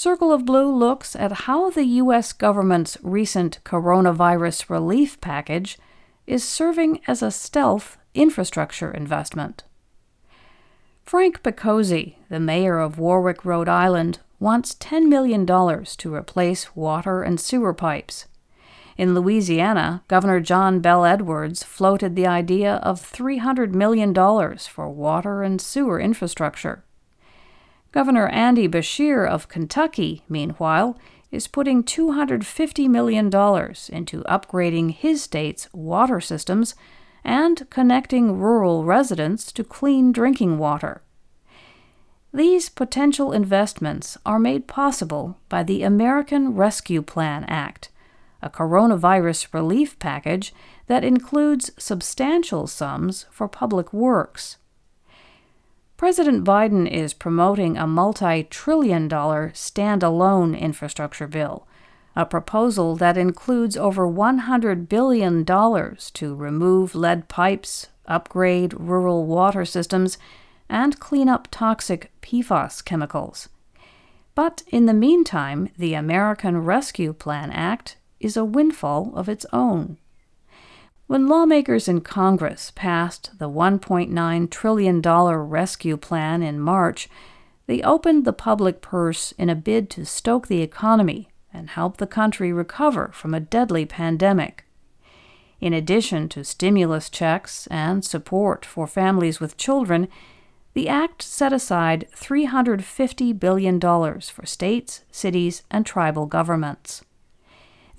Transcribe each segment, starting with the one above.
Circle of Blue looks at how the U.S. government's recent coronavirus relief package is serving as a stealth infrastructure investment. Frank Picozzi, the mayor of Warwick, Rhode Island, wants $10 million to replace water and sewer pipes. In Louisiana, Governor John Bel Edwards floated the idea of $300 million for water and sewer infrastructure. Governor Andy Beshear of Kentucky, meanwhile, is putting $250 million into upgrading his state's water systems and connecting rural residents to clean drinking water. These potential investments are made possible by the American Rescue Plan Act, a coronavirus relief package that includes substantial sums for public works. President Biden is promoting a multi trillion dollar standalone infrastructure bill, a proposal that includes over $100 billion to remove lead pipes, upgrade rural water systems, and clean up toxic PFAS chemicals. But in the meantime, the American Rescue Plan Act is a windfall of its own. When lawmakers in Congress passed the $1.9 trillion rescue plan in March, they opened the public purse in a bid to stoke the economy and help the country recover from a deadly pandemic. In addition to stimulus checks and support for families with children, the act set aside $350 billion for states, cities, and tribal governments.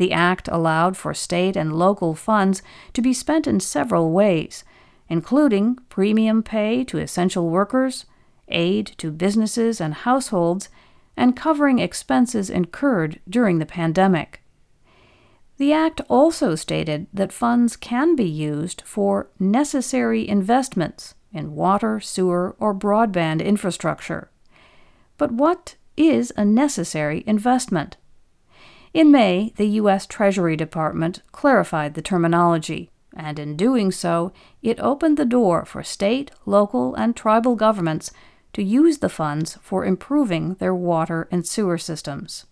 The Act allowed for state and local funds to be spent in several ways, including premium pay to essential workers, aid to businesses and households, and covering expenses incurred during the pandemic. The Act also stated that funds can be used for necessary investments in water, sewer, or broadband infrastructure. But what is a necessary investment? In May, the U.S. Treasury Department clarified the terminology, and in doing so, it opened the door for state, local, and tribal governments to use the funds for improving their water and sewer systems.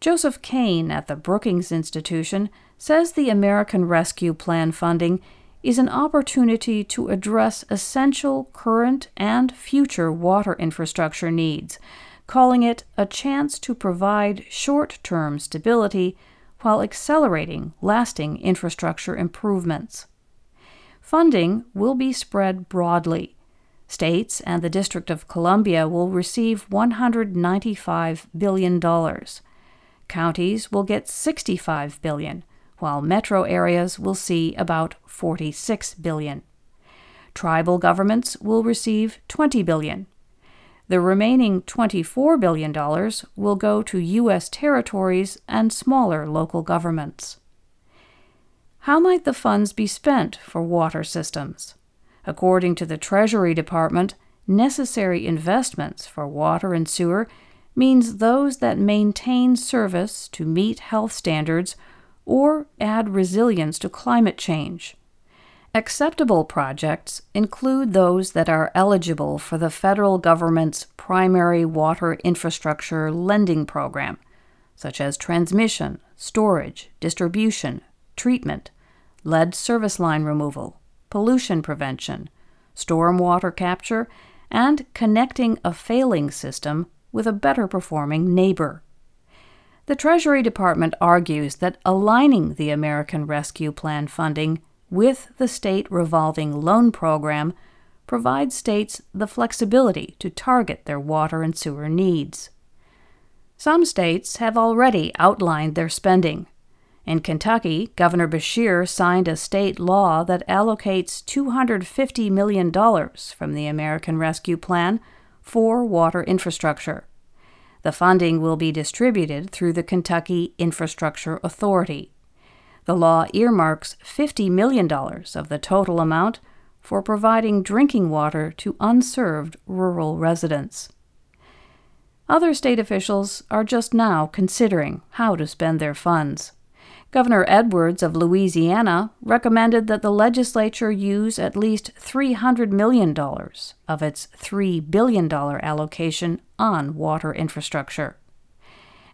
Joseph Kane at the Brookings Institution says the American Rescue Plan funding is an opportunity to address essential current and future water infrastructure needs calling it a chance to provide short term stability while accelerating lasting infrastructure improvements. Funding will be spread broadly. States and the District of Columbia will receive $195 billion. Counties will get 65 billion, while metro areas will see about 46 billion. Tribal governments will receive $20 billion the remaining $24 billion will go to U.S. territories and smaller local governments. How might the funds be spent for water systems? According to the Treasury Department, necessary investments for water and sewer means those that maintain service to meet health standards or add resilience to climate change. Acceptable projects include those that are eligible for the federal government's primary water infrastructure lending program, such as transmission, storage, distribution, treatment, lead service line removal, pollution prevention, stormwater capture, and connecting a failing system with a better performing neighbor. The Treasury Department argues that aligning the American Rescue Plan funding with the state revolving loan program provides states the flexibility to target their water and sewer needs. Some states have already outlined their spending. In Kentucky, Governor Beshear signed a state law that allocates $250 million from the American Rescue Plan for water infrastructure. The funding will be distributed through the Kentucky Infrastructure Authority. The law earmarks $50 million of the total amount for providing drinking water to unserved rural residents. Other state officials are just now considering how to spend their funds. Governor Edwards of Louisiana recommended that the legislature use at least $300 million of its $3 billion allocation on water infrastructure.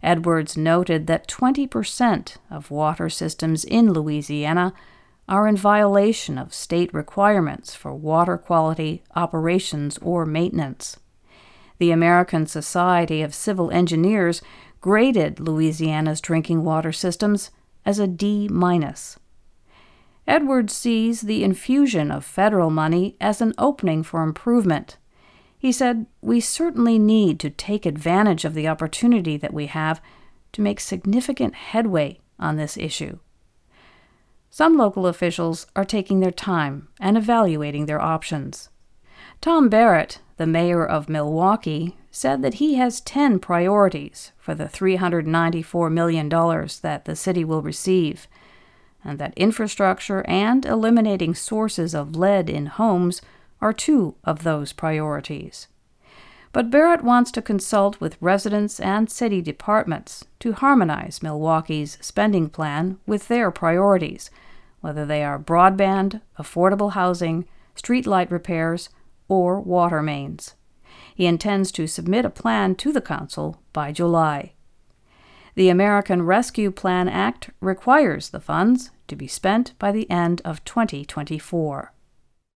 Edwards noted that 20% of water systems in Louisiana are in violation of state requirements for water quality, operations, or maintenance. The American Society of Civil Engineers graded Louisiana's drinking water systems as a D minus. Edwards sees the infusion of federal money as an opening for improvement. He said, We certainly need to take advantage of the opportunity that we have to make significant headway on this issue. Some local officials are taking their time and evaluating their options. Tom Barrett, the mayor of Milwaukee, said that he has 10 priorities for the $394 million that the city will receive, and that infrastructure and eliminating sources of lead in homes are two of those priorities. But Barrett wants to consult with residents and city departments to harmonize Milwaukee's spending plan with their priorities, whether they are broadband, affordable housing, streetlight repairs, or water mains. He intends to submit a plan to the Council by July. The American Rescue Plan Act requires the funds to be spent by the end of 2024.